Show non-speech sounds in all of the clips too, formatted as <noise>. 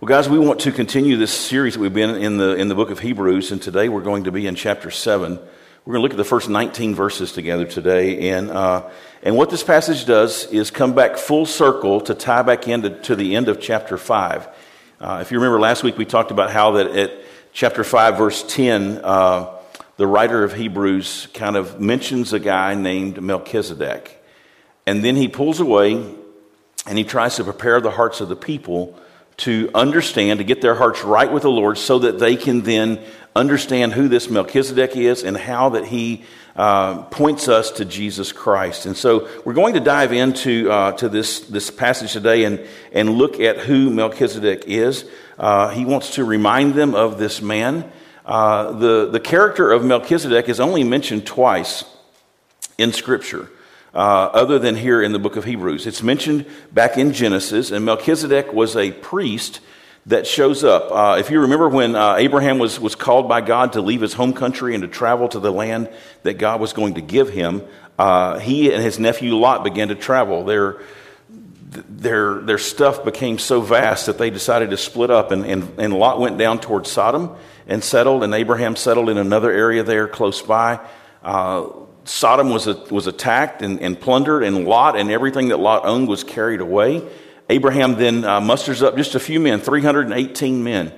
Well, guys, we want to continue this series that we've been in the, in the book of Hebrews, and today we're going to be in chapter 7. We're going to look at the first 19 verses together today. And, uh, and what this passage does is come back full circle to tie back into to the end of chapter 5. Uh, if you remember last week, we talked about how that at chapter 5, verse 10, uh, the writer of Hebrews kind of mentions a guy named Melchizedek. And then he pulls away and he tries to prepare the hearts of the people to understand, to get their hearts right with the Lord so that they can then understand who this Melchizedek is and how that he uh, points us to Jesus Christ. And so we're going to dive into uh, to this, this passage today and, and look at who Melchizedek is. Uh, he wants to remind them of this man. Uh, the, the character of Melchizedek is only mentioned twice in Scripture uh, other than here in the book of Hebrews. It's mentioned back in Genesis, and Melchizedek was a priest that shows up. Uh, if you remember when uh, Abraham was, was called by God to leave his home country and to travel to the land that God was going to give him, uh, he and his nephew Lot began to travel. Their, their, their stuff became so vast that they decided to split up, and, and, and Lot went down towards Sodom and settled, and Abraham settled in another area there close by. Sodom was, was attacked and, and, plundered, and Lot and everything that Lot owned was carried away. Abraham then uh, musters up just a few men, 318 men,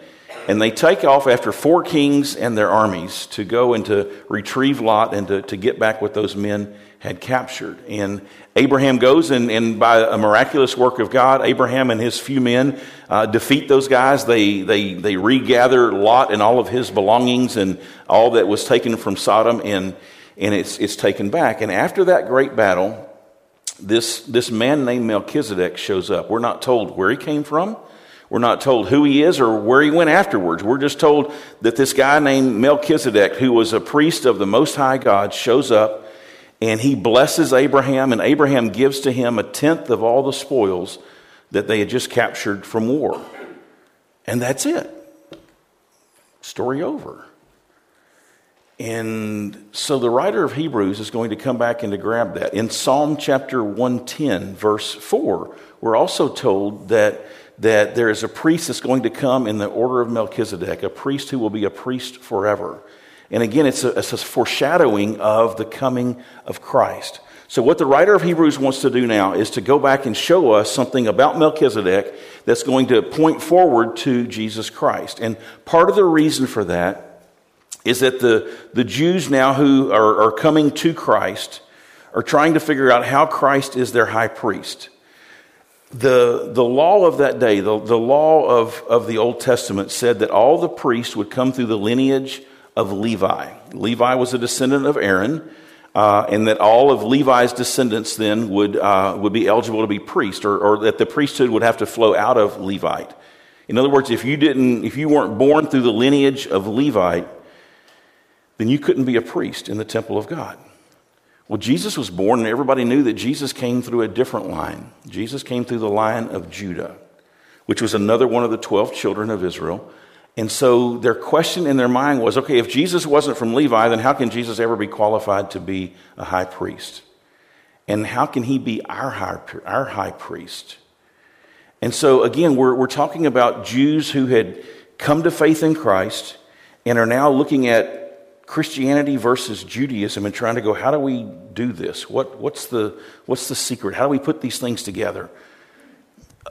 and they take off after four kings and their armies to go and to retrieve Lot and to, to get back what those men had captured. And Abraham goes, and, and by a miraculous work of God, Abraham and his few men uh, defeat those guys. They, they, they regather Lot and all of his belongings and all that was taken from Sodom and and it's, it's taken back. And after that great battle, this, this man named Melchizedek shows up. We're not told where he came from. We're not told who he is or where he went afterwards. We're just told that this guy named Melchizedek, who was a priest of the Most High God, shows up and he blesses Abraham, and Abraham gives to him a tenth of all the spoils that they had just captured from war. And that's it. Story over. And so the writer of Hebrews is going to come back and to grab that. In Psalm chapter 110, verse 4, we're also told that, that there is a priest that's going to come in the order of Melchizedek, a priest who will be a priest forever. And again, it's a, it's a foreshadowing of the coming of Christ. So, what the writer of Hebrews wants to do now is to go back and show us something about Melchizedek that's going to point forward to Jesus Christ. And part of the reason for that is that the, the Jews now who are, are coming to Christ are trying to figure out how Christ is their high priest. The, the law of that day, the, the law of, of the Old Testament, said that all the priests would come through the lineage of Levi. Levi was a descendant of Aaron, uh, and that all of Levi's descendants then would, uh, would be eligible to be priest, or, or that the priesthood would have to flow out of Levite. In other words, if you didn't, if you weren't born through the lineage of Levite, then you couldn't be a priest in the temple of God. Well, Jesus was born, and everybody knew that Jesus came through a different line. Jesus came through the line of Judah, which was another one of the 12 children of Israel. And so their question in their mind was okay, if Jesus wasn't from Levi, then how can Jesus ever be qualified to be a high priest? And how can he be our high, our high priest? And so, again, we're, we're talking about Jews who had come to faith in Christ and are now looking at Christianity versus Judaism and trying to go, how do we do this? What, what's, the, what's the secret? How do we put these things together?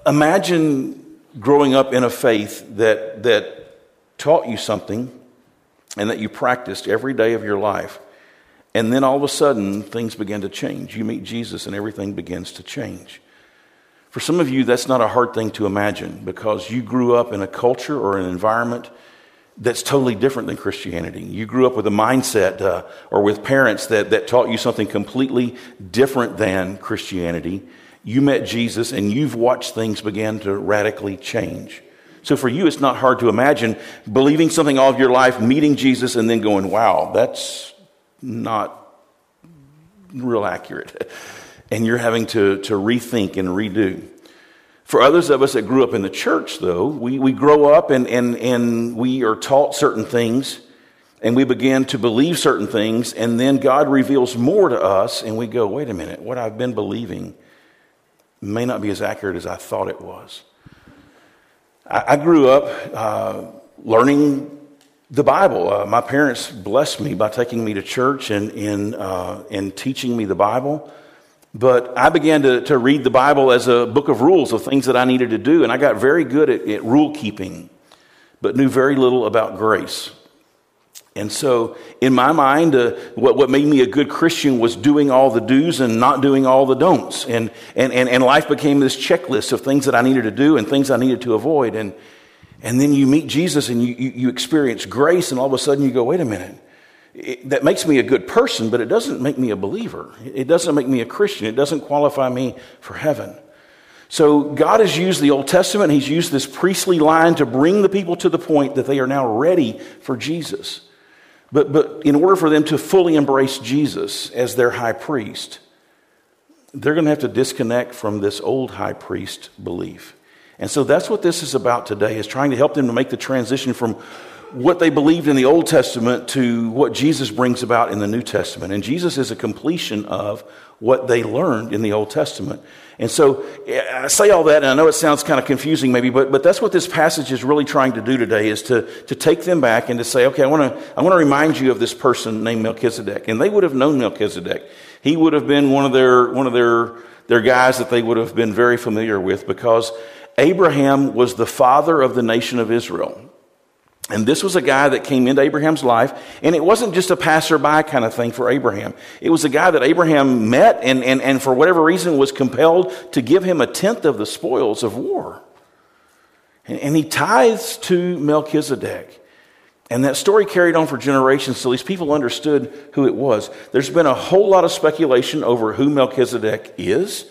Imagine growing up in a faith that, that taught you something and that you practiced every day of your life. And then all of a sudden, things begin to change. You meet Jesus and everything begins to change. For some of you, that's not a hard thing to imagine because you grew up in a culture or an environment that's totally different than Christianity. You grew up with a mindset uh, or with parents that, that taught you something completely different than Christianity. You met Jesus and you've watched things begin to radically change. So for you, it's not hard to imagine believing something all of your life, meeting Jesus, and then going, wow, that's not real accurate. <laughs> And you're having to, to rethink and redo. For others of us that grew up in the church, though, we, we grow up and, and, and we are taught certain things and we begin to believe certain things, and then God reveals more to us, and we go, wait a minute, what I've been believing may not be as accurate as I thought it was. I, I grew up uh, learning the Bible. Uh, my parents blessed me by taking me to church and, and, uh, and teaching me the Bible. But I began to, to read the Bible as a book of rules of things that I needed to do, and I got very good at, at rule keeping, but knew very little about grace. And so, in my mind, uh, what, what made me a good Christian was doing all the do's and not doing all the don'ts. And, and, and, and life became this checklist of things that I needed to do and things I needed to avoid. And, and then you meet Jesus and you, you, you experience grace, and all of a sudden you go, wait a minute. It, that makes me a good person, but it doesn't make me a believer. It doesn't make me a Christian. It doesn't qualify me for heaven. So God has used the Old Testament, He's used this priestly line to bring the people to the point that they are now ready for Jesus. But, but in order for them to fully embrace Jesus as their high priest, they're going to have to disconnect from this old high priest belief. And so that's what this is about today, is trying to help them to make the transition from what they believed in the Old Testament to what Jesus brings about in the New Testament. And Jesus is a completion of what they learned in the Old Testament. And so I say all that, and I know it sounds kind of confusing maybe, but, but that's what this passage is really trying to do today is to, to take them back and to say, okay, I want to, I want to remind you of this person named Melchizedek. And they would have known Melchizedek. He would have been one of their, one of their, their guys that they would have been very familiar with because Abraham was the father of the nation of Israel. And this was a guy that came into Abraham's life, and it wasn't just a passerby kind of thing for Abraham. It was a guy that Abraham met and, and, and for whatever reason was compelled to give him a tenth of the spoils of war. And, and he tithes to Melchizedek. And that story carried on for generations so these people understood who it was. There's been a whole lot of speculation over who Melchizedek is.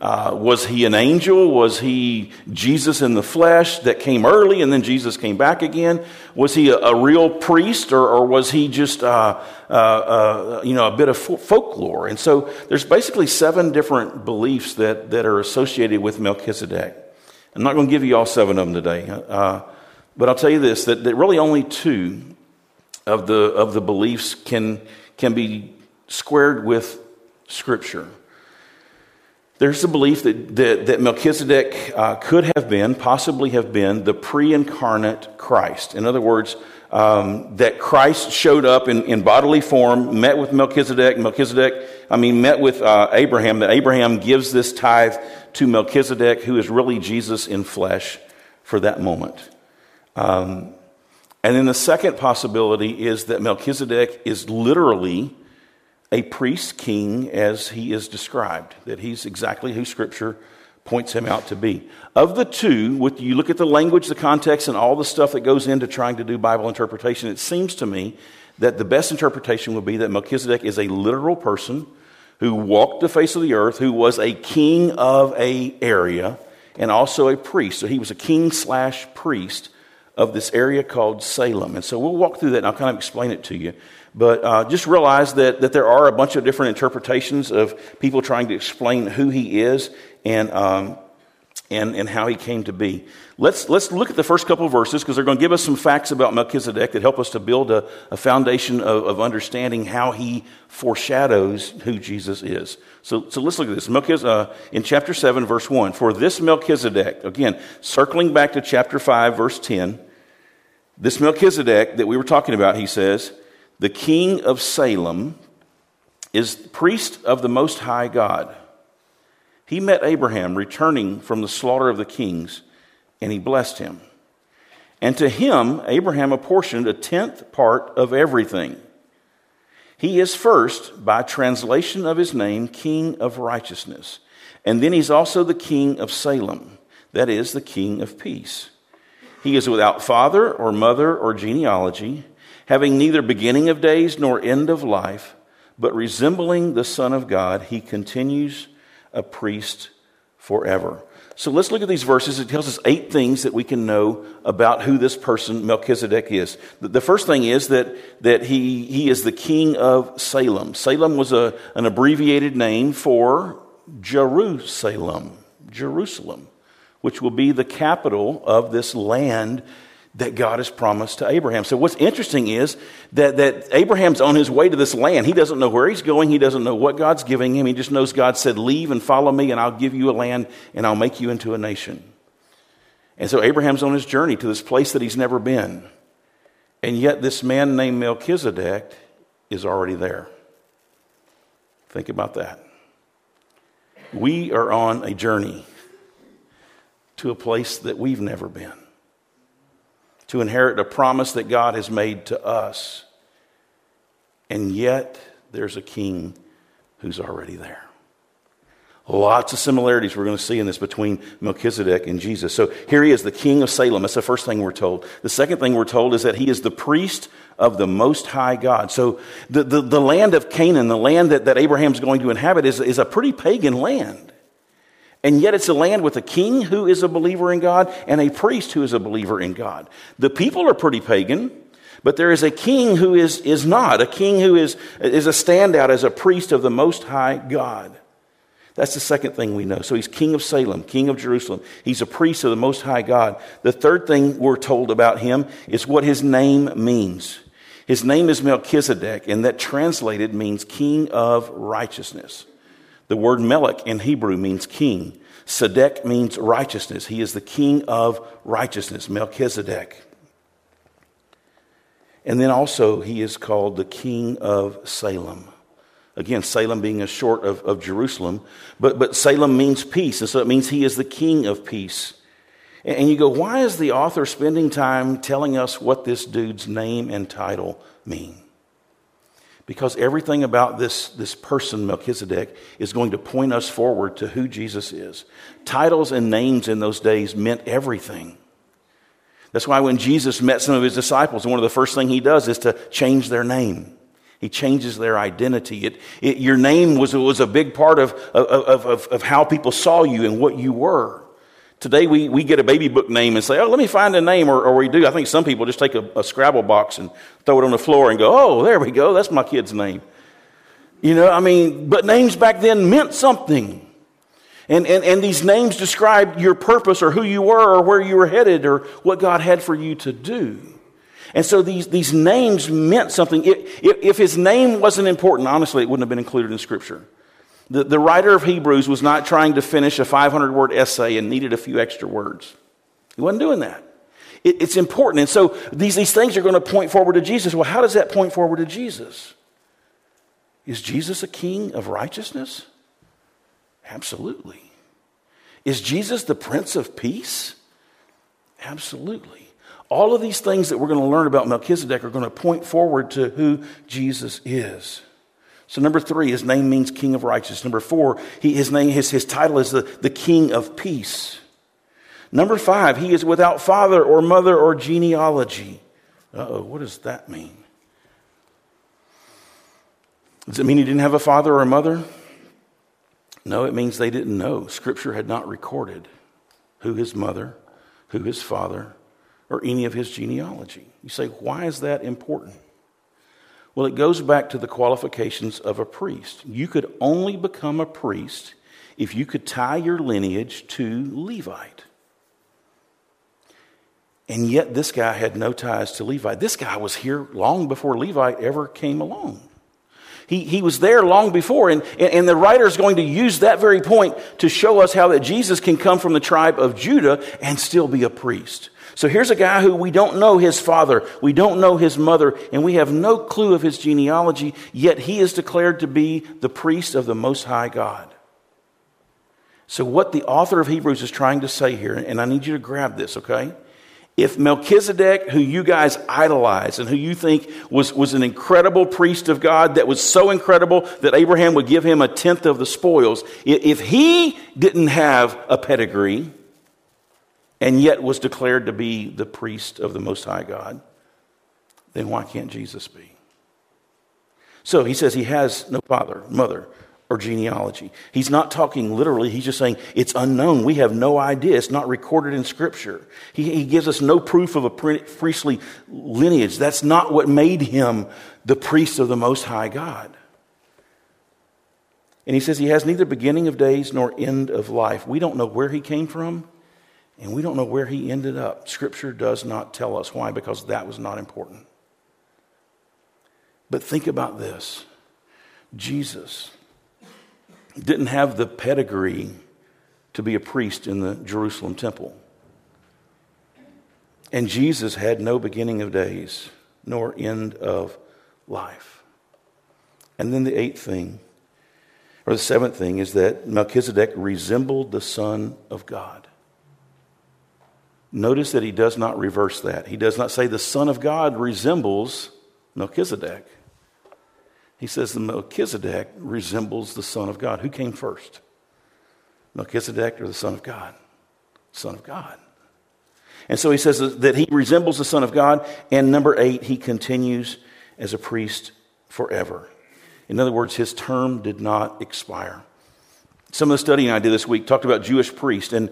Uh, was he an angel? Was he Jesus in the flesh that came early and then Jesus came back again? Was he a, a real priest or, or, was he just uh, uh, uh you know a bit of folklore? And so there's basically seven different beliefs that, that are associated with Melchizedek. I'm not going to give you all seven of them today, uh, but I'll tell you this: that, that really only two of the of the beliefs can can be squared with Scripture. There's the belief that, that, that Melchizedek uh, could have been, possibly have been, the pre incarnate Christ. In other words, um, that Christ showed up in, in, bodily form, met with Melchizedek. Melchizedek, I mean, met with uh, Abraham, that Abraham gives this tithe to Melchizedek, who is really Jesus in flesh for that moment. Um, and then the second possibility is that Melchizedek is literally a priest king as he is described, that he's exactly who Scripture points him out to be. Of the two, with you look at the language, the context, and all the stuff that goes into trying to do Bible interpretation, it seems to me that the best interpretation would be that Melchizedek is a literal person who walked the face of the earth, who was a king of a area, and also a priest. So he was a king slash priest of this area called Salem. And so we'll walk through that and I'll kind of explain it to you. But uh, just realize that, that there are a bunch of different interpretations of people trying to explain who he is and, um, and, and how he came to be. Let's, let's look at the first couple verses because they're going to give us some facts about Melchizedek that help us to build a, a foundation of, of, understanding how he foreshadows who Jesus is. So, so let's look at this. Melchizedek, uh, in chapter 7, verse 1. For this Melchizedek, again, circling back to chapter 5, verse 10, this Melchizedek that we were talking about, he says, the king of Salem, is priest of the Most High God. He met Abraham returning from the slaughter of the kings, and he blessed him. And to him, Abraham apportioned a tenth part of everything. He is first, by translation of his name, King of Righteousness. And then he's also the King of Salem, that is, the King of Peace. He is without father or mother or genealogy having neither beginning of days nor end of life, but resembling the Son of God, he continues a priest forever. So let's look at these verses. It tells us eight things that we can know about who this person, Melchizedek, is. The first thing is that, that he, he is the king of Salem. Salem was a, an abbreviated name for Jerusalem, Jerusalem, which will be the capital of this land that God has promised to Abraham. So what's interesting is that, that Abraham's on his way to this land. He doesn't know where he's going. He doesn't know what God's giving him. He just knows God said, leave and follow me and I'll give you a land and I'll make you into a nation. And so Abraham's on his journey to this place that he's never been. And yet, this man named Melchizedek is already there. Think about that. We are on a journey to a place that we've never been, to inherit a promise that God has made to us. And yet, there's a king who's already there. Lots of similarities we're going to see in this between Melchizedek and Jesus. So here he is, the king of Salem. That's the first thing we're told. The second thing we're told is that he is the priest of the Most High God. So the, the, the land of Canaan, the land that, that Abraham's going to inhabit, is, is a pretty pagan land. And yet it's a land with a king who is a believer in God and a priest who is a believer in God. The people are pretty pagan. But there is a king who is, is not, a king who is, is a standout as a priest of the Most High God. That's the second thing we know. So he's king of Salem, king of Jerusalem. He's a priest of the Most High God. The third thing we're told about him is what his name means. His name is Melchizedek, and that translated means king of righteousness. The word Melech in Hebrew means king. Sedek means righteousness. He is the king of righteousness, Melchizedek. And then also, he is called the king of Salem. Again, Salem being a short of, of Jerusalem, but, but Salem means peace, and so it means he is the king of peace. And, and you go, why is the author spending time telling us what this dude's name and title mean? Because everything about this, this person, Melchizedek, is going to point us forward to who Jesus is. Titles and names in those days meant everything. That's why when Jesus met some of his disciples, one of the first things he does is to change their name. He changes their identity. It, it, your name was, was a big part of, of, of, of how people saw you and what you were. Today we, we get a baby book name and say, oh, let me find a name, or, or we do. I think some people just take a, a Scrabble box and throw it on the floor and go, oh, there we go, that's my kid's name. You know, I mean, but names back then meant something. And, and, and these names described your purpose or who you were or where you were headed or what God had for you to do. And so these, these names meant something. If, if his name wasn't important, honestly, it wouldn't have been included in Scripture. The, the writer of Hebrews was not trying to finish a 500 word essay and needed a few extra words. He wasn't doing that. It, it's important. And so these, these things are going to point forward to Jesus. Well, how does that point forward to Jesus? Is Jesus a king of righteousness? Absolutely. Is Jesus the Prince of Peace? Absolutely. All of these things that we're going to learn about Melchizedek are going to point forward to who Jesus is. So, number three, his name means King of Righteousness. Number four, he, his, name, his, his title is the, the King of Peace. Number five, he is without father or mother or genealogy. Uh oh, what does that mean? Does it mean he didn't have a father or a mother? No, it means they didn't know. Scripture had not recorded who his mother, who his father, or any of his genealogy. You say, why is that important? Well, it goes back to the qualifications of a priest. You could only become a priest if you could tie your lineage to Levite. And yet, this guy had no ties to Levite. This guy was here long before Levite ever came along. He, he was there long before, and, and the writer is going to use that very point to show us how that Jesus can come from the tribe of Judah and still be a priest. So here's a guy who we don't know his father, we don't know his mother, and we have no clue of his genealogy, yet he is declared to be the priest of the Most High God. So, what the author of Hebrews is trying to say here, and I need you to grab this, okay? If Melchizedek, who you guys idolize and who you think was, was an incredible priest of God that was so incredible that Abraham would give him a tenth of the spoils, if he didn't have a pedigree, and yet was declared to be the priest of the Most High God, then why can't Jesus be? So he says he has no father, mother, or genealogy. He's not talking literally, he's just saying it's unknown. We have no idea. It's not recorded in Scripture. He, he gives us no proof of a priestly lineage. That's not what made him the priest of the Most High God. And he says he has neither beginning of days nor end of life. We don't know where he came from. And we don't know where he ended up. Scripture does not tell us why, because that was not important. But think about this Jesus didn't have the pedigree to be a priest in the Jerusalem temple. And Jesus had no beginning of days, nor end of life. And then the eighth thing, or the seventh thing, is that Melchizedek resembled the Son of God. Notice that he does not reverse that. He does not say the Son of God resembles Melchizedek. He says the Melchizedek resembles the Son of God. Who came first? Melchizedek or the Son of God? Son of God. And so he says that he resembles the Son of God. And number eight, he continues as a priest forever. In other words, his term did not expire. Some of the studying I did this week talked about Jewish priests, and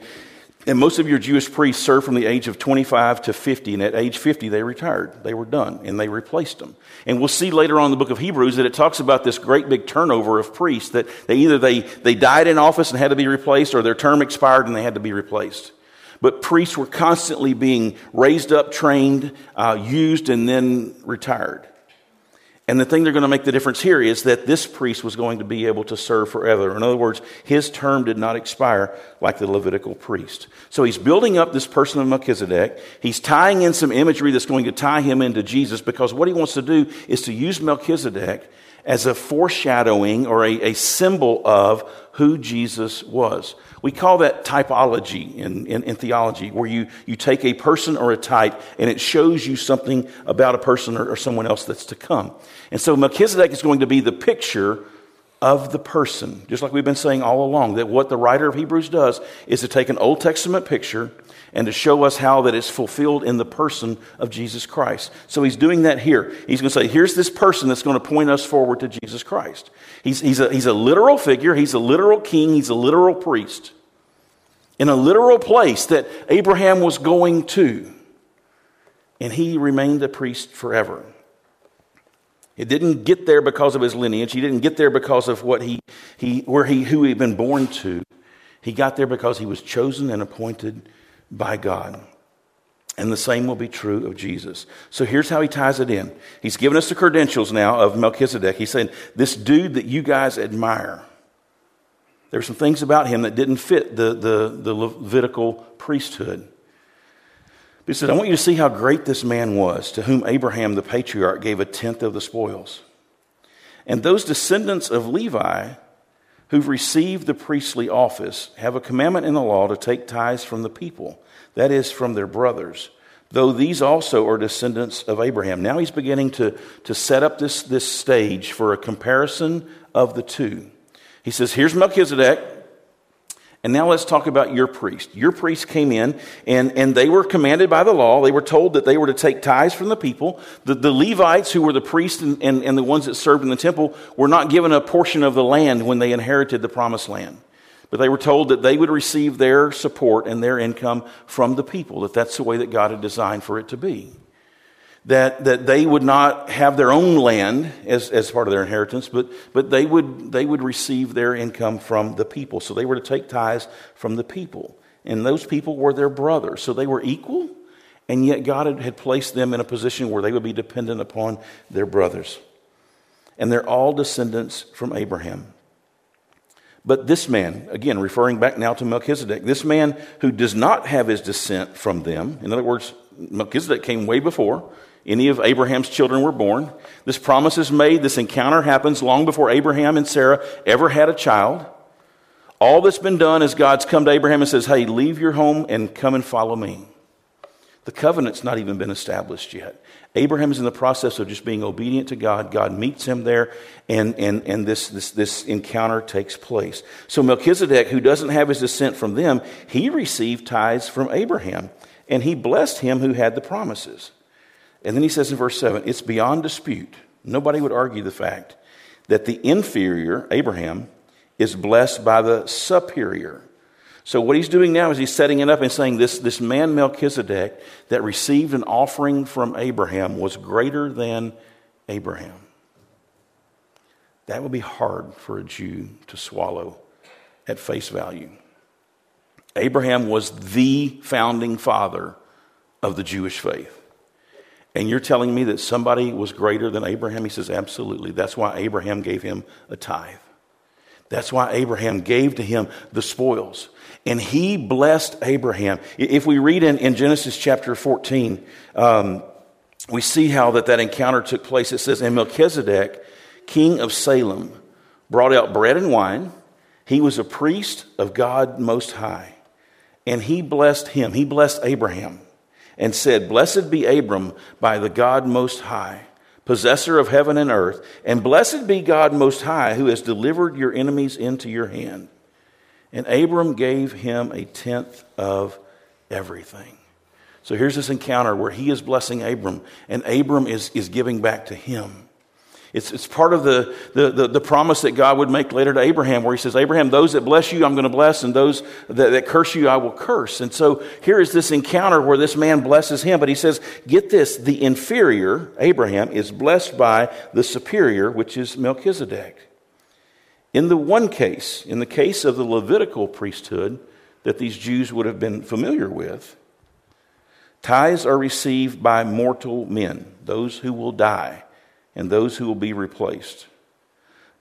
and most of your Jewish priests served from the age of 25 to 50, and at age 50 they retired. They were done, and they replaced them. And we'll see later on in the book of Hebrews that it talks about this great big turnover of priests that they either they, they died in office and had to be replaced, or their term expired and they had to be replaced. But priests were constantly being raised up, trained, uh, used, and then retired. And the thing they're going to make the difference here is that this priest was going to be able to serve forever. In other words, his term did not expire like the Levitical priest. So he's building up this person of Melchizedek. He's tying in some imagery that's going to tie him into Jesus because what he wants to do is to use Melchizedek as a foreshadowing or a, a symbol of who Jesus was. We call that typology in, in, in, theology, where you, you take a person or a type and it shows you something about a person or, or someone else that's to come. And so Melchizedek is going to be the picture of the person, just like we've been saying all along, that what the writer of Hebrews does is to take an Old Testament picture and to show us how that is fulfilled in the person of Jesus Christ. So he's doing that here. He's going to say, here's this person that's going to point us forward to Jesus Christ. He's, he's, a, he's a literal figure, he's a literal king, he's a literal priest in a literal place that Abraham was going to. And he remained a priest forever. It didn't get there because of his lineage. He didn't get there because of what he, he, where he, who he had been born to. He got there because he was chosen and appointed by God. And the same will be true of Jesus. So here's how he ties it in. He's given us the credentials now of Melchizedek. He's saying, This dude that you guys admire, there were some things about him that didn't fit the, the, the Levitical priesthood. He said, I want you to see how great this man was, to whom Abraham the patriarch gave a tenth of the spoils. And those descendants of Levi who've received the priestly office have a commandment in the law to take tithes from the people, that is, from their brothers, though these also are descendants of Abraham. Now he's beginning to, to set up this, this stage for a comparison of the two. He says, Here's Melchizedek. And now let's talk about your priest. Your priest came in and, and they were commanded by the law. They were told that they were to take tithes from the people. The, the Levites, who were the priests and, and, and the ones that served in the temple, were not given a portion of the land when they inherited the promised land. But they were told that they would receive their support and their income from the people, that that's the way that God had designed for it to be that, that they would not have their own land as, as part of their inheritance, but, but they, would, they would receive their income from the people. So they were to take tithes from the people. And those people were their brothers. So they were equal, and yet God had, had placed them in a position where they would be dependent upon their brothers. And they're all descendants from Abraham. But this man, again, referring back now to Melchizedek, this man who does not have his descent from them, in other words, Melchizedek came way before, any of Abraham's children were born. This promise is made, this encounter happens long before Abraham and Sarah ever had a child. All that's been done is God's come to Abraham and says, Hey, leave your home and come and follow me. The covenant's not even been established yet. Abraham is in the process of just being obedient to God. God meets him there, and, and, and this, this, this encounter takes place. So Melchizedek, who doesn't have his descent from them, he received tithes from Abraham, and he blessed him who had the promises. And then he says in verse 7 it's beyond dispute. Nobody would argue the fact that the inferior, Abraham, is blessed by the superior. So what he's doing now is he's setting it up and saying this, this man Melchizedek that received an offering from Abraham was greater than Abraham. That would be hard for a Jew to swallow at face value. Abraham was the founding father of the Jewish faith. And you're telling me that somebody was greater than Abraham? He says, Absolutely. That's why Abraham gave him a tithe. That's why Abraham gave to him the spoils. and he blessed Abraham. If we read in, in Genesis chapter 14, um, we see how that, that encounter took place. It says, And Melchizedek, king of Salem, brought out bread and wine. He was a priest of God Most High. And he blessed him, he blessed Abraham, and said, Blessed be Abram by the God Most High, possessor of heaven and earth, and blessed be God Most High, who has delivered your enemies into your hand. And Abram gave him a tenth of everything. So here's this encounter where he is blessing Abram, and Abram is, is giving back to him. It's, it's part of the, the, the, the, promise that God would make later to Abraham, where he says, Abraham, those that bless you, I'm going to bless, and those that, that curse you, I will curse. And so here is this encounter where this man blesses him, but he says, Get this, the inferior, Abraham, is blessed by the superior, which is Melchizedek. In the one case, in the case of the Levitical priesthood that these Jews would have been familiar with, tithes are received by mortal men, those who will die, and those who will be replaced.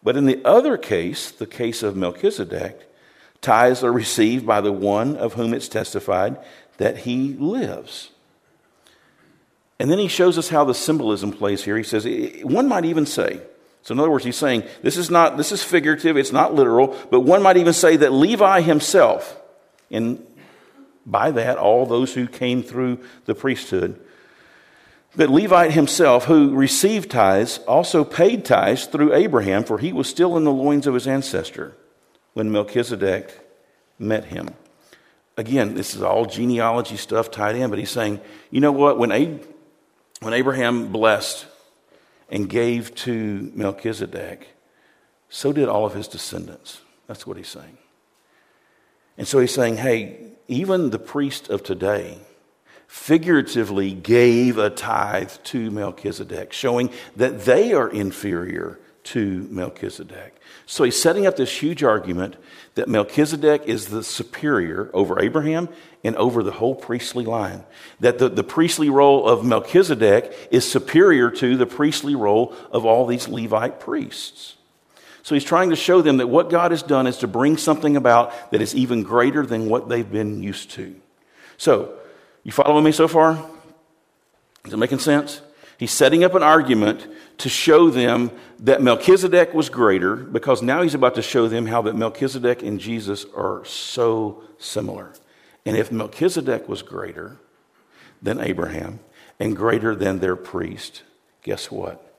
But in the other case, the case of Melchizedek, tithes are received by the one of whom it's testified that he lives. And then he shows us how the symbolism plays here. He says, one might even say, so in other words, he's saying this is not this is figurative, it's not literal, but one might even say that Levi himself, and by that all those who came through the priesthood, that Levi himself, who received tithes, also paid tithes through Abraham, for he was still in the loins of his ancestor when Melchizedek met him. Again, this is all genealogy stuff tied in, but he's saying, you know what? When, Ab- when Abraham blessed and gave to Melchizedek, so did all of his descendants. That's what he's saying. And so he's saying, hey, even the priest of today figuratively gave a tithe to Melchizedek, showing that they are inferior to Melchizedek. So he's setting up this huge argument that Melchizedek is the superior over Abraham and over the whole priestly line. That the, the priestly role of Melchizedek is superior to the priestly role of all these Levite priests. So he's trying to show them that what God has done is to bring something about that is even greater than what they've been used to. So, you following me so far? Is it making sense? He's setting up an argument to show them that Melchizedek was greater because now he's about to show them how that Melchizedek and Jesus are so similar. And if Melchizedek was greater than Abraham and greater than their priest, guess what?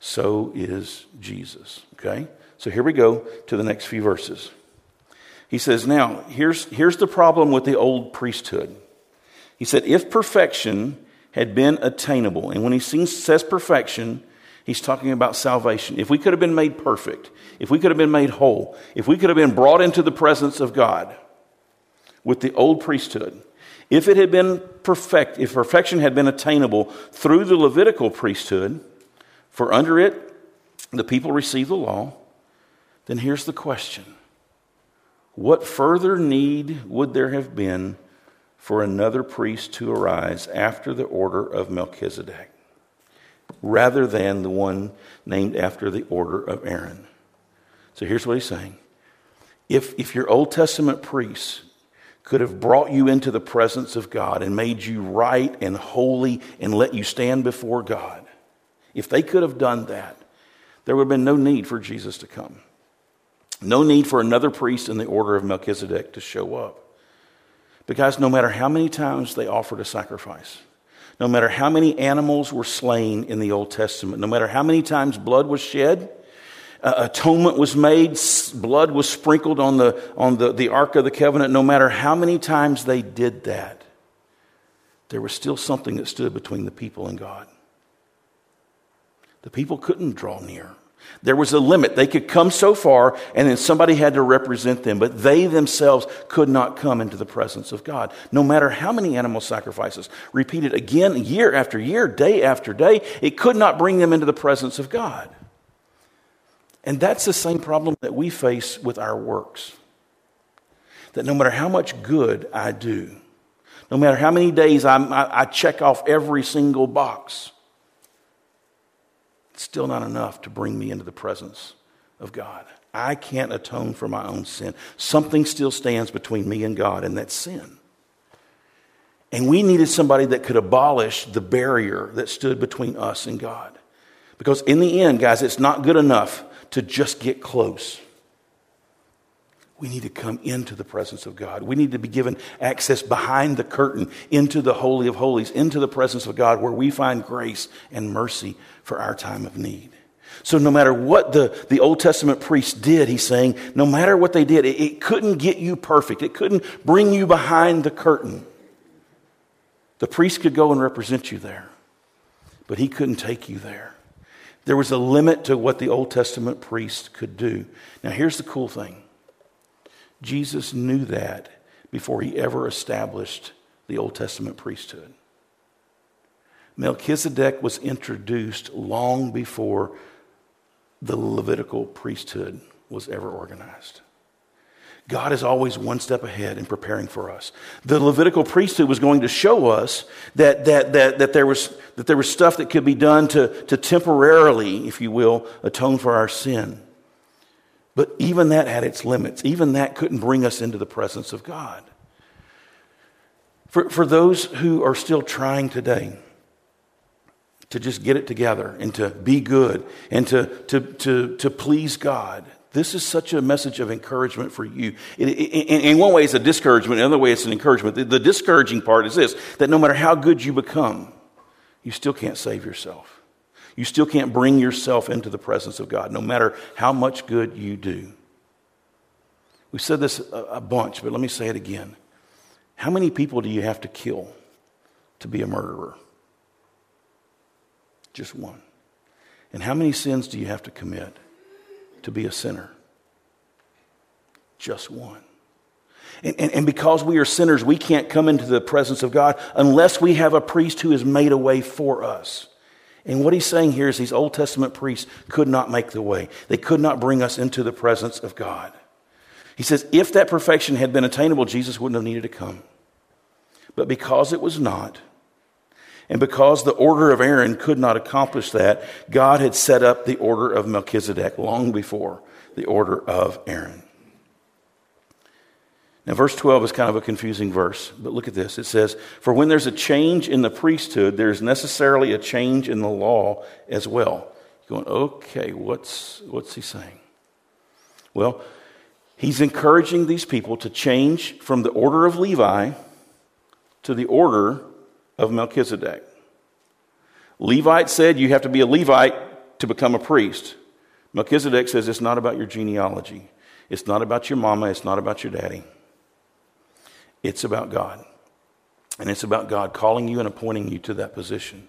So is Jesus. Okay? So here we go to the next few verses. He says, Now, here's, here's the problem with the old priesthood. He said, If perfection had been attainable. And when he says perfection, he's talking about salvation. If we could have been made perfect, if we could have been made whole, if we could have been brought into the presence of God with the old priesthood, if it had been perfect, if perfection had been attainable through the Levitical priesthood, for under it the people received the law, then here's the question What further need would there have been for another priest to arise after the order of Melchizedek, rather than the one named after the order of Aaron. So here's what he's saying. If, if your Old Testament priests could have brought you into the presence of God and made you right and holy and let you stand before God, if they could have done that, there would have been no need for Jesus to come. No need for another priest in the order of Melchizedek to show up. Because no matter how many times they offered a sacrifice, no matter how many animals were slain in the Old Testament, no matter how many times blood was shed, uh, atonement was made, blood was sprinkled on, the, on the, the Ark of the Covenant, no matter how many times they did that, there was still something that stood between the people and God. The people couldn't draw near. There was a limit. They could come so far, and then somebody had to represent them, but they themselves could not come into the presence of God. No matter how many animal sacrifices, repeated again, year after year, day after day, it could not bring them into the presence of God. And that's the same problem that we face with our works. That no matter how much good I do, no matter how many days I, I check off every single box, still not enough to bring me into the presence of God. I can't atone for my own sin. Something still stands between me and God, and that's sin. And we needed somebody that could abolish the barrier that stood between us and God. Because in the end, guys, it's not good enough to just get close. We need to come into the presence of God. We need to be given access behind the curtain into the Holy of Holies, into the presence of God where we find grace and mercy for our time of need. So, no matter what the, the Old Testament priest did, he's saying, no matter what they did, it, it couldn't get you perfect. It couldn't bring you behind the curtain. The priest could go and represent you there, but he couldn't take you there. There was a limit to what the Old Testament priest could do. Now, here's the cool thing Jesus knew that before he ever established the Old Testament priesthood. Melchizedek was introduced long before the Levitical priesthood was ever organized. God is always one step ahead in preparing for us. The Levitical priesthood was going to show us that, that, that, that, there, was, that there was stuff that could be done to, to temporarily, if you will, atone for our sin. But even that had its limits. Even that couldn't bring us into the presence of God. For, for those who are still trying today to just get it together and to be good and to, to, to, to please God, this is such a message of encouragement for you. In, in, one way, it's a discouragement. In another way, it's an encouragement. The, the discouraging part is this that no matter how good you become, you still can't save yourself. You still can't bring yourself into the presence of God, no matter how much good you do. We've said this a, bunch, but let me say it again. How many people do you have to kill to be a murderer? Just one. And how many sins do you have to commit to be a sinner? Just one. And, and, and, because we are sinners, we can't come into the presence of God unless we have a priest who has made a way for us. And what he's saying here is these Old Testament priests could not make the way. They could not bring us into the presence of God. He says, if that perfection had been attainable, Jesus wouldn't have needed to come. But because it was not, and because the order of Aaron could not accomplish that, God had set up the order of Melchizedek long before the order of Aaron. Now, verse 12 is kind of a confusing verse, but look at this. It says, For when there's a change in the priesthood, there's necessarily a change in the law as well. You're going, okay, what's, what's he saying? Well, he's encouraging these people to change from the order of Levi to the order of Melchizedek. Levite said you have to be a Levite to become a priest. Melchizedek says it's not about your genealogy, it's not about your mama, it's not about your daddy. It's about God. And it's about God calling you and appointing you to that position.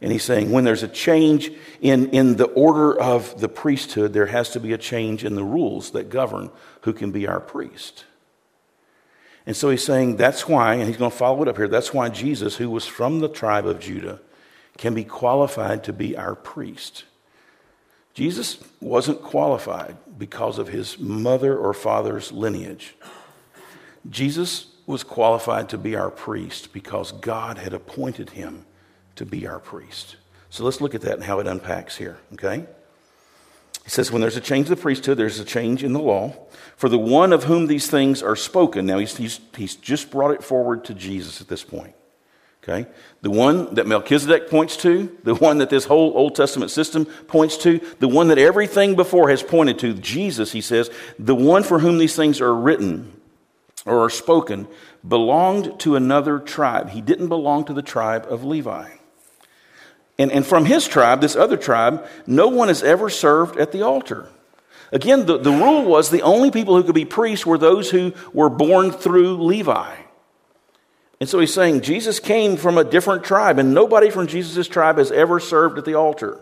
And he's saying when there's a change in, in the order of the priesthood, there has to be a change in the rules that govern who can be our priest. And so he's saying that's why, and he's going to follow it up here, that's why Jesus, who was from the tribe of Judah, can be qualified to be our priest. Jesus wasn't qualified because of his mother or father's lineage. Jesus was qualified to be our priest because God had appointed him to be our priest. So let's look at that and how it unpacks here, okay? He says, when there's a change in the priesthood, there's a change in the law. For the one of whom these things are spoken, now he's, he's, he's just brought it forward to Jesus at this point. Okay? The one that Melchizedek points to, the one that this whole Old Testament system points to, the one that everything before has pointed to, Jesus, he says, the one for whom these things are written or are spoken belonged to another tribe. He didn't belong to the tribe of Levi. And, and from his tribe, this other tribe, no one has ever served at the altar. Again, the, the rule was the only people who could be priests were those who were born through Levi. And so he's saying Jesus came from a different tribe, and nobody from Jesus' tribe has ever served at the altar.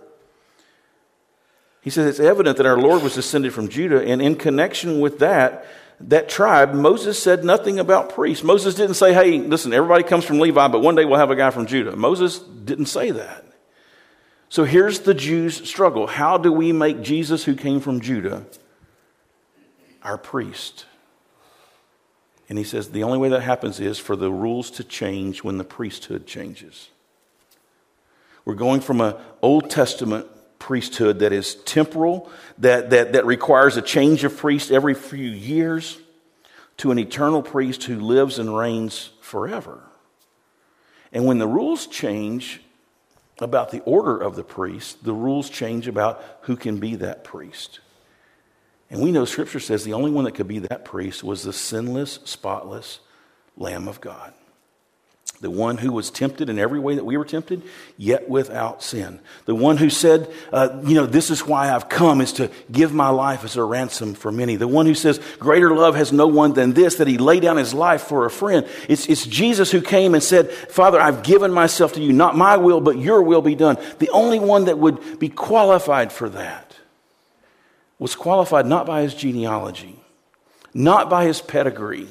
He says it's evident that our Lord was descended from Judah, and in connection with that, that tribe, Moses said nothing about priests. Moses didn't say, hey, listen, everybody comes from Levi, but one day we'll have a guy from Judah. Moses didn't say that. So here's the Jews' struggle. How do we make Jesus, who came from Judah, our priest? And he says the only way that happens is for the rules to change when the priesthood changes. We're going from an Old Testament priesthood that is temporal, that, that, that requires a change of priest every few years, to an eternal priest who lives and reigns forever. And when the rules change about the order of the priest, the rules change about who can be that priest. And we know Scripture says the only one that could be that priest was the sinless, spotless Lamb of God the one who was tempted in every way that we were tempted, yet without sin. The one who said, uh, You know, this is why I've come, is to give my life as a ransom for many. The one who says, Greater love has no one than this, that he lay down his life for a friend. It's, it's Jesus who came and said, Father, I've given myself to you. Not my will, but your will be done. The only one that would be qualified for that was qualified not by his genealogy, not by his pedigree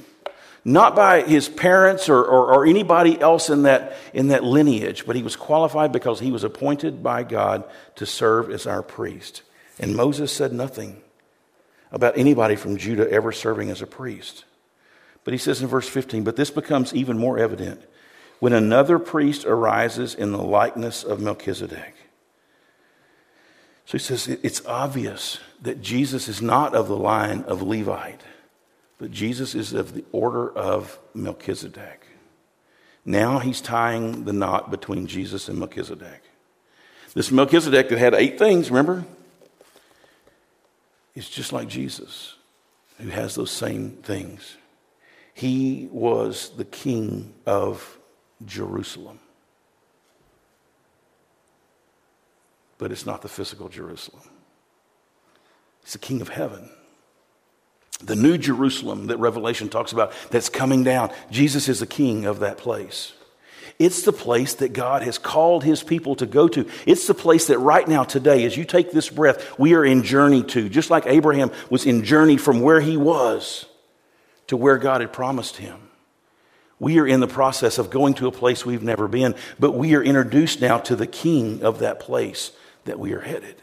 not by his parents or, or, or, anybody else in that, in that lineage, but he was qualified because he was appointed by God to serve as our priest. And Moses said nothing about anybody from Judah ever serving as a priest. But he says in verse 15, but this becomes even more evident when another priest arises in the likeness of Melchizedek. So he says it's obvious that Jesus is not of the line of Levite but Jesus is of the order of Melchizedek. Now he's tying the knot between Jesus and Melchizedek. This Melchizedek that had eight things, remember? It's just like Jesus, who has those same things. He was the king of Jerusalem. But it's not the physical Jerusalem, it's the king of heaven the new Jerusalem that Revelation talks about that's coming down. Jesus is the king of that place. It's the place that God has called his people to go to. It's the place that right now, today, as you take this breath, we are in journey to, just like Abraham was in journey from where he was to where God had promised him. We are in the process of going to a place we've never been, but we are introduced now to the king of that place that we are headed.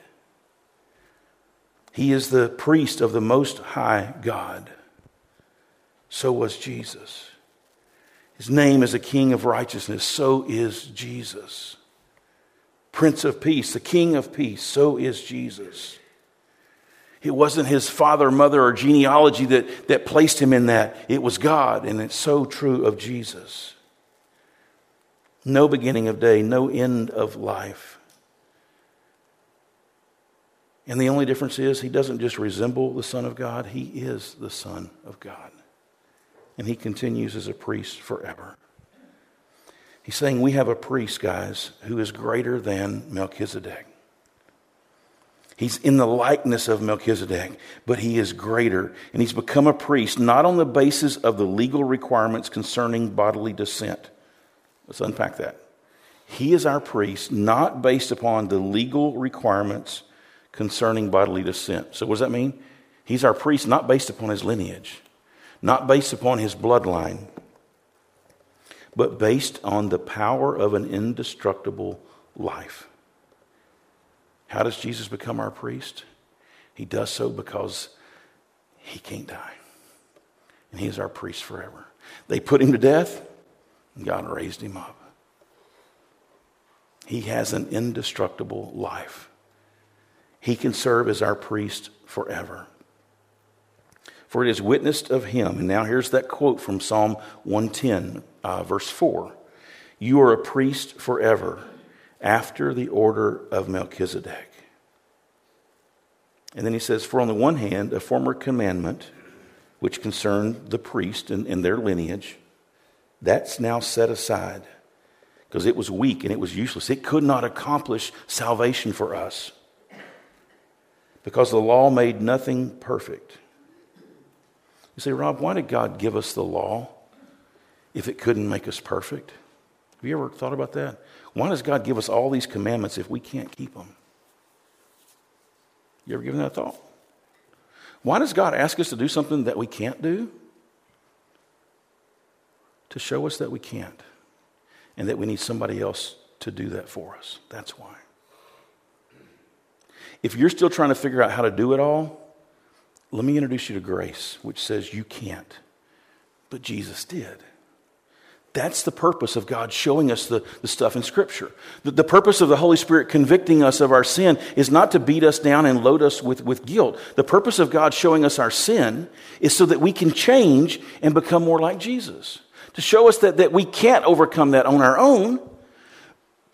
He is the priest of the Most High God. So was Jesus. His name is a King of righteousness. So is Jesus. Prince of Peace, the King of Peace. So is Jesus. It wasn't his father, mother, or genealogy that, that placed him in that. It was God, and it's so true of Jesus. No beginning of day, no end of life. And the only difference is he doesn't just resemble the Son of God, he is the Son of God. And he continues as a priest forever. He's saying we have a priest, guys, who is greater than Melchizedek. He's in the likeness of Melchizedek, but he is greater. And he's become a priest not on the basis of the legal requirements concerning bodily descent. Let's unpack that. He is our priest not based upon the legal requirements concerning bodily descent. So, what does that mean? He's our priest not based upon his lineage, not based upon his bloodline, but based on the power of an indestructible life. How does Jesus become our priest? He does so because he can't die. And he is our priest forever. They put him to death, and God raised him up. He has an indestructible life he can serve as our priest forever. For it is witnessed of him. And now here's that quote from Psalm 110, uh, verse 4 You are a priest forever, after the order of Melchizedek. And then he says, For on the one hand, a former commandment which concerned the priest and, and their lineage, that's now set aside because it was weak and it was useless. It could not accomplish salvation for us because the law made nothing perfect. You say, Rob, why did God give us the law if it couldn't make us perfect? Have you ever thought about that? Why does God give us all these commandments if we can't keep them? You ever given that thought? Why does God ask us to do something that we can't do? To show us that we can't and that we need somebody else to do that for us. That's why. If you're still trying to figure out how to do it all, let me introduce you to grace, which says you can't, but Jesus did. That's the purpose of God showing us the, the stuff in Scripture. The, the, purpose of the Holy Spirit convicting us of our sin is not to beat us down and load us with, with guilt. The purpose of God showing us our sin is so that we can change and become more like Jesus. To show us that, that we can't overcome that on our own,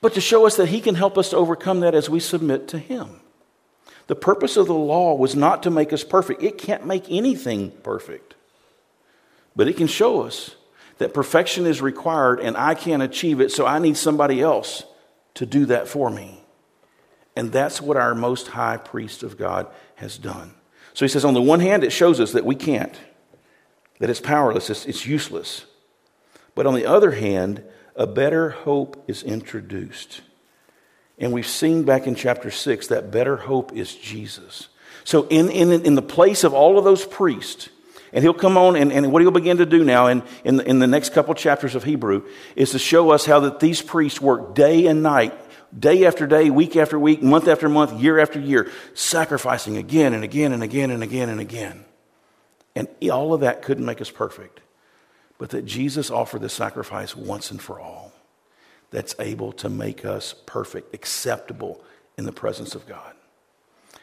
but to show us that He can help us to overcome that as we submit to Him. The purpose of the law was not to make us perfect, it can't make anything perfect, but it can show us that perfection is required and I can't achieve it, so I need somebody else to do that for me. And that's what our most high priest of God has done. So he says, on the one hand, it shows us that we can't, that it's powerless, it's, it's useless. But on the other hand, a better hope is introduced. And we've seen back in chapter 6 that better hope is Jesus. So, in, in, in the place of all of those priests, and he'll come on, and, and what he'll begin to do now in, in, the, in the next couple chapters of Hebrew is to show us how that these priests work day and night, day after day, week after week, month after month, year after year, sacrificing again and again and again and again and again. And all of that couldn't make us perfect, but that Jesus offered the sacrifice once and for all that's able to make us perfect, acceptable in the presence of God.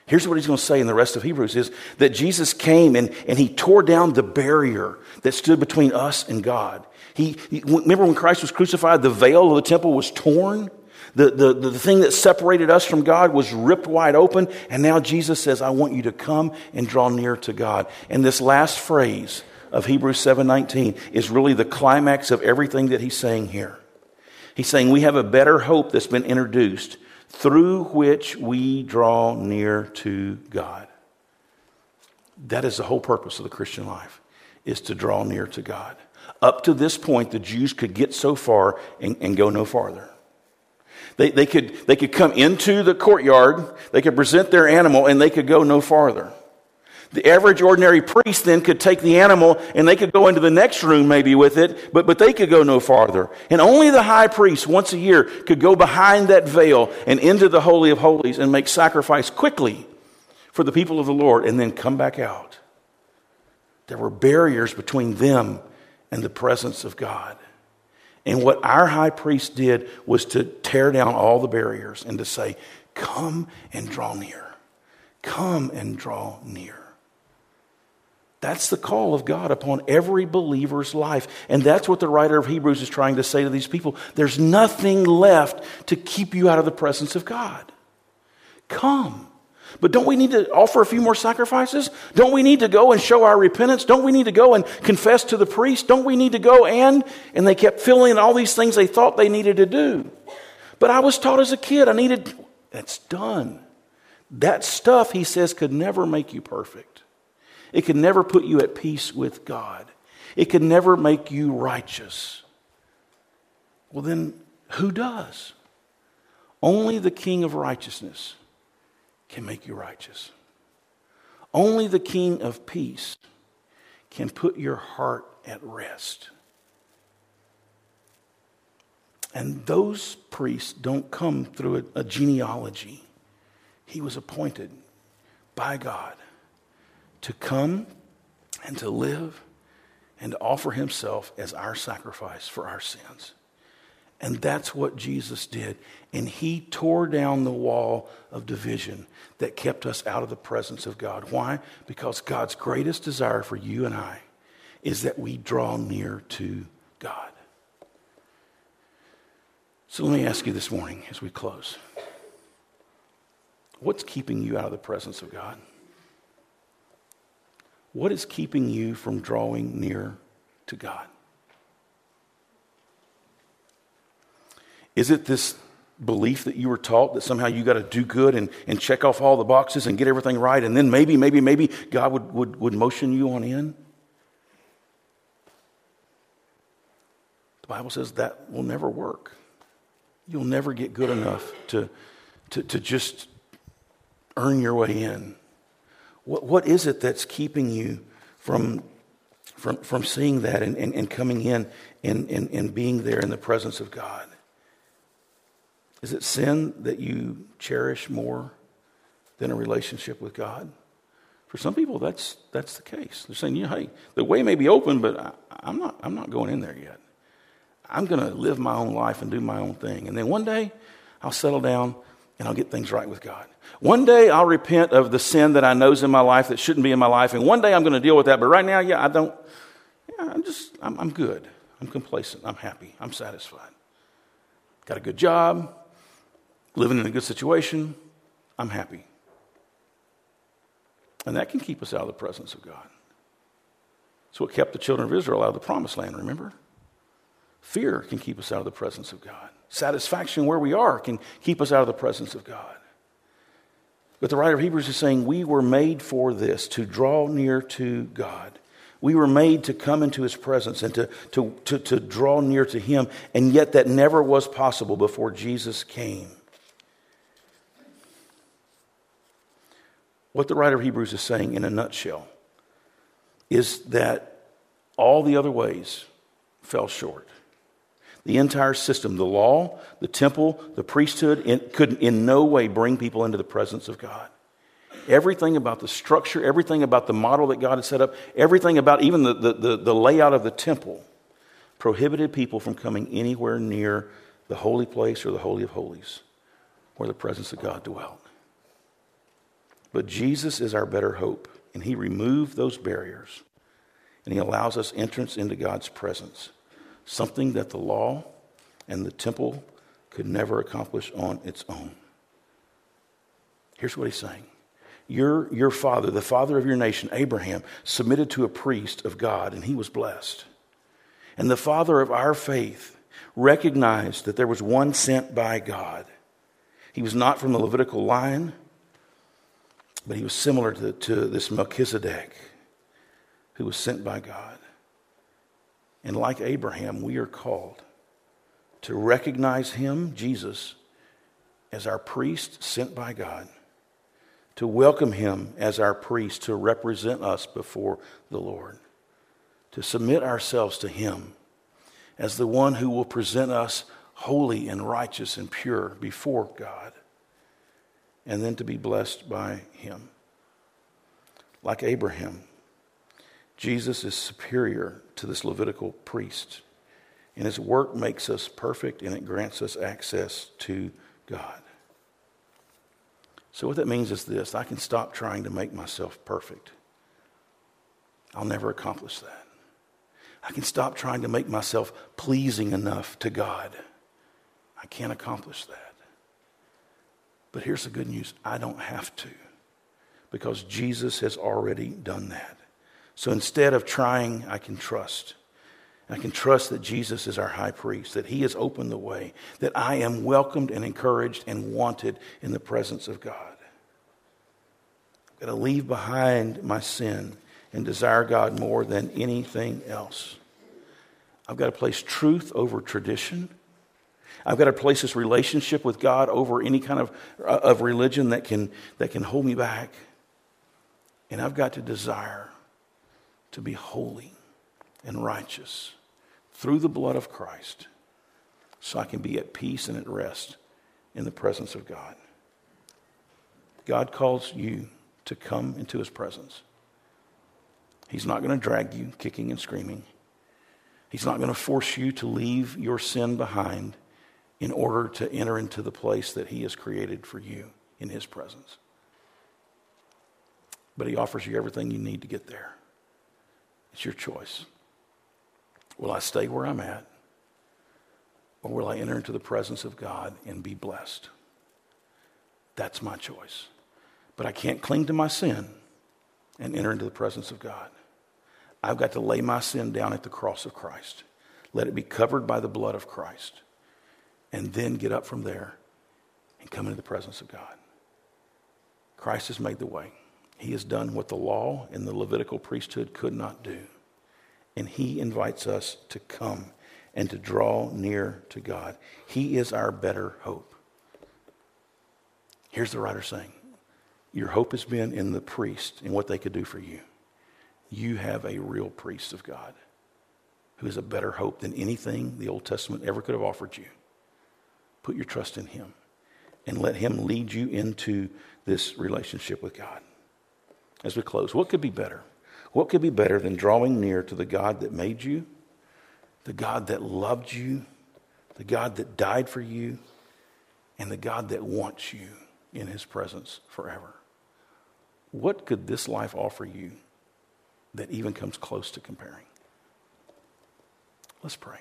Here's what he's going to say in the rest of Hebrews is that Jesus came and, and he tore down the barrier that stood between us and God. He, he remember when Christ was crucified, the veil of the temple was torn? The, the, the thing that separated us from God was ripped wide open. And now Jesus says, I want you to come and draw near to God. And this last phrase of Hebrews 7:19 is really the climax of everything that he's saying here. He's saying we have a better hope that's been introduced through which we draw near to God. That is the whole purpose of the Christian life, is to draw near to God. Up to this point, the Jews could get so far and, and go no farther. They, they, could, they could come into the courtyard, they could present their animal, and they could go no farther. The average ordinary priest then could take the animal and they could go into the next room maybe with it, but, but they could go no farther. And only the high priest once a year could go behind that veil and into the Holy of Holies and make sacrifice quickly for the people of the Lord and then come back out. There were barriers between them and the presence of God. And what our high priest did was to tear down all the barriers and to say, Come and draw near. Come and draw near. That's the call of God upon every believer's life. And that's what the writer of Hebrews is trying to say to these people. There's nothing left to keep you out of the presence of God. Come. But don't we need to offer a few more sacrifices? Don't we need to go and show our repentance? Don't we need to go and confess to the priest? Don't we need to go and? And they kept filling in all these things they thought they needed to do. But I was taught as a kid I needed, that's done. That stuff, he says, could never make you perfect. It can never put you at peace with God. It can never make you righteous. Well, then, who does? Only the King of righteousness can make you righteous. Only the King of peace can put your heart at rest. And those priests don't come through a, a genealogy. He was appointed by God to come and to live and to offer himself as our sacrifice for our sins. And that's what Jesus did. And he tore down the wall of division that kept us out of the presence of God. Why? Because God's greatest desire for you and I is that we draw near to God. So let me ask you this morning as we close what's keeping you out of the presence of God? What is keeping you from drawing near to God? Is it this belief that you were taught that somehow you got to do good and, and check off all the boxes and get everything right, and then maybe, maybe, maybe God would, would, would motion you on in? The Bible says that will never work. You'll never get good enough to, to, to just earn your way in. What, what is it that's keeping you from, from, from seeing that and, and, and coming in and, and, and being there in the presence of God? Is it sin that you cherish more than a relationship with God? For some people, that's, that's the case. They're saying, yeah, hey, the way may be open, but I, I'm, not, I'm not going in there yet. I'm going to live my own life and do my own thing. And then one day, I'll settle down and I'll get things right with God. One day, I'll repent of the sin that I know's in my life that shouldn't be in my life. And one day, I'm going to deal with that. But right now, yeah, I don't, yeah, I'm just, I'm, I'm good. I'm complacent. I'm happy. I'm satisfied. Got a good job, living in a good situation. I'm happy. And that can keep us out of the presence of God. It's what kept the children of Israel out of the promised land, remember? Fear can keep us out of the presence of God. Satisfaction where we are can keep us out of the presence of God. But the writer of Hebrews is saying we were made for this, to draw near to God. We were made to come into his presence and to, to, to, to draw near to him, and yet that never was possible before Jesus came. What the writer of Hebrews is saying in a nutshell is that all the other ways fell short. The entire system, the law, the temple, the priesthood, could in no way bring people into the presence of God. Everything about the structure, everything about the model that God had set up, everything about even the, the, the, the layout of the temple prohibited people from coming anywhere near the holy place or the Holy of Holies where the presence of God dwelt. But Jesus is our better hope, and He removed those barriers, and He allows us entrance into God's presence, something that the law and the temple could never accomplish on its own. Here's what He's saying. Your, your father, the father of your nation, Abraham, submitted to a priest of God, and he was blessed. And the father of our faith recognized that there was one sent by God. He was not from the Levitical line, but he was similar to, to this Melchizedek who was sent by God. And like Abraham, we are called to recognize him, Jesus, as our priest sent by God, to welcome him as our priest to represent us before the Lord, to submit ourselves to him as the one who will present us holy and righteous and pure before God and then to be blessed by him. Like Abraham, Jesus is superior to this Levitical priest, and his work makes us perfect and it grants us access to God. So, what that means is this I can stop trying to make myself perfect. I'll never accomplish that. I can stop trying to make myself pleasing enough to God. I can't accomplish that. But here's the good news I don't have to because Jesus has already done that. So instead of trying, I can trust. I can trust that Jesus is our high priest, that he has opened the way, that I am welcomed and encouraged and wanted in the presence of God. I've got to leave behind my sin and desire God more than anything else. I've got to place truth over tradition I've got to place this relationship with God over any kind of, uh, of religion that can, that can hold me back. And I've got to desire to be holy and righteous through the blood of Christ so I can be at peace and at rest in the presence of God. God calls you to come into his presence. He's not going to drag you kicking and screaming. He's not going to force you to leave your sin behind in order to enter into the place that He has created for you in His presence. But He offers you everything you need to get there. It's your choice. Will I stay where I'm at? Or will I enter into the presence of God and be blessed? That's my choice. But I can't cling to my sin and enter into the presence of God. I've got to lay my sin down at the cross of Christ. Let it be covered by the blood of Christ and then get up from there and come into the presence of God. Christ has made the way. He has done what the law and the Levitical priesthood could not do. And he invites us to come and to draw near to God. He is our better hope. Here's the writer saying Your hope has been in the priest and what they could do for you. You have a real priest of God who is a better hope than anything the Old Testament ever could have offered you. Put your trust in Him and let Him lead you into this relationship with God. As we close, what could be better? What could be better than drawing near to the God that made you, the God that loved you, the God that died for you, and the God that wants you in his presence forever. What could this life offer you that even comes close to comparing? Let's pray.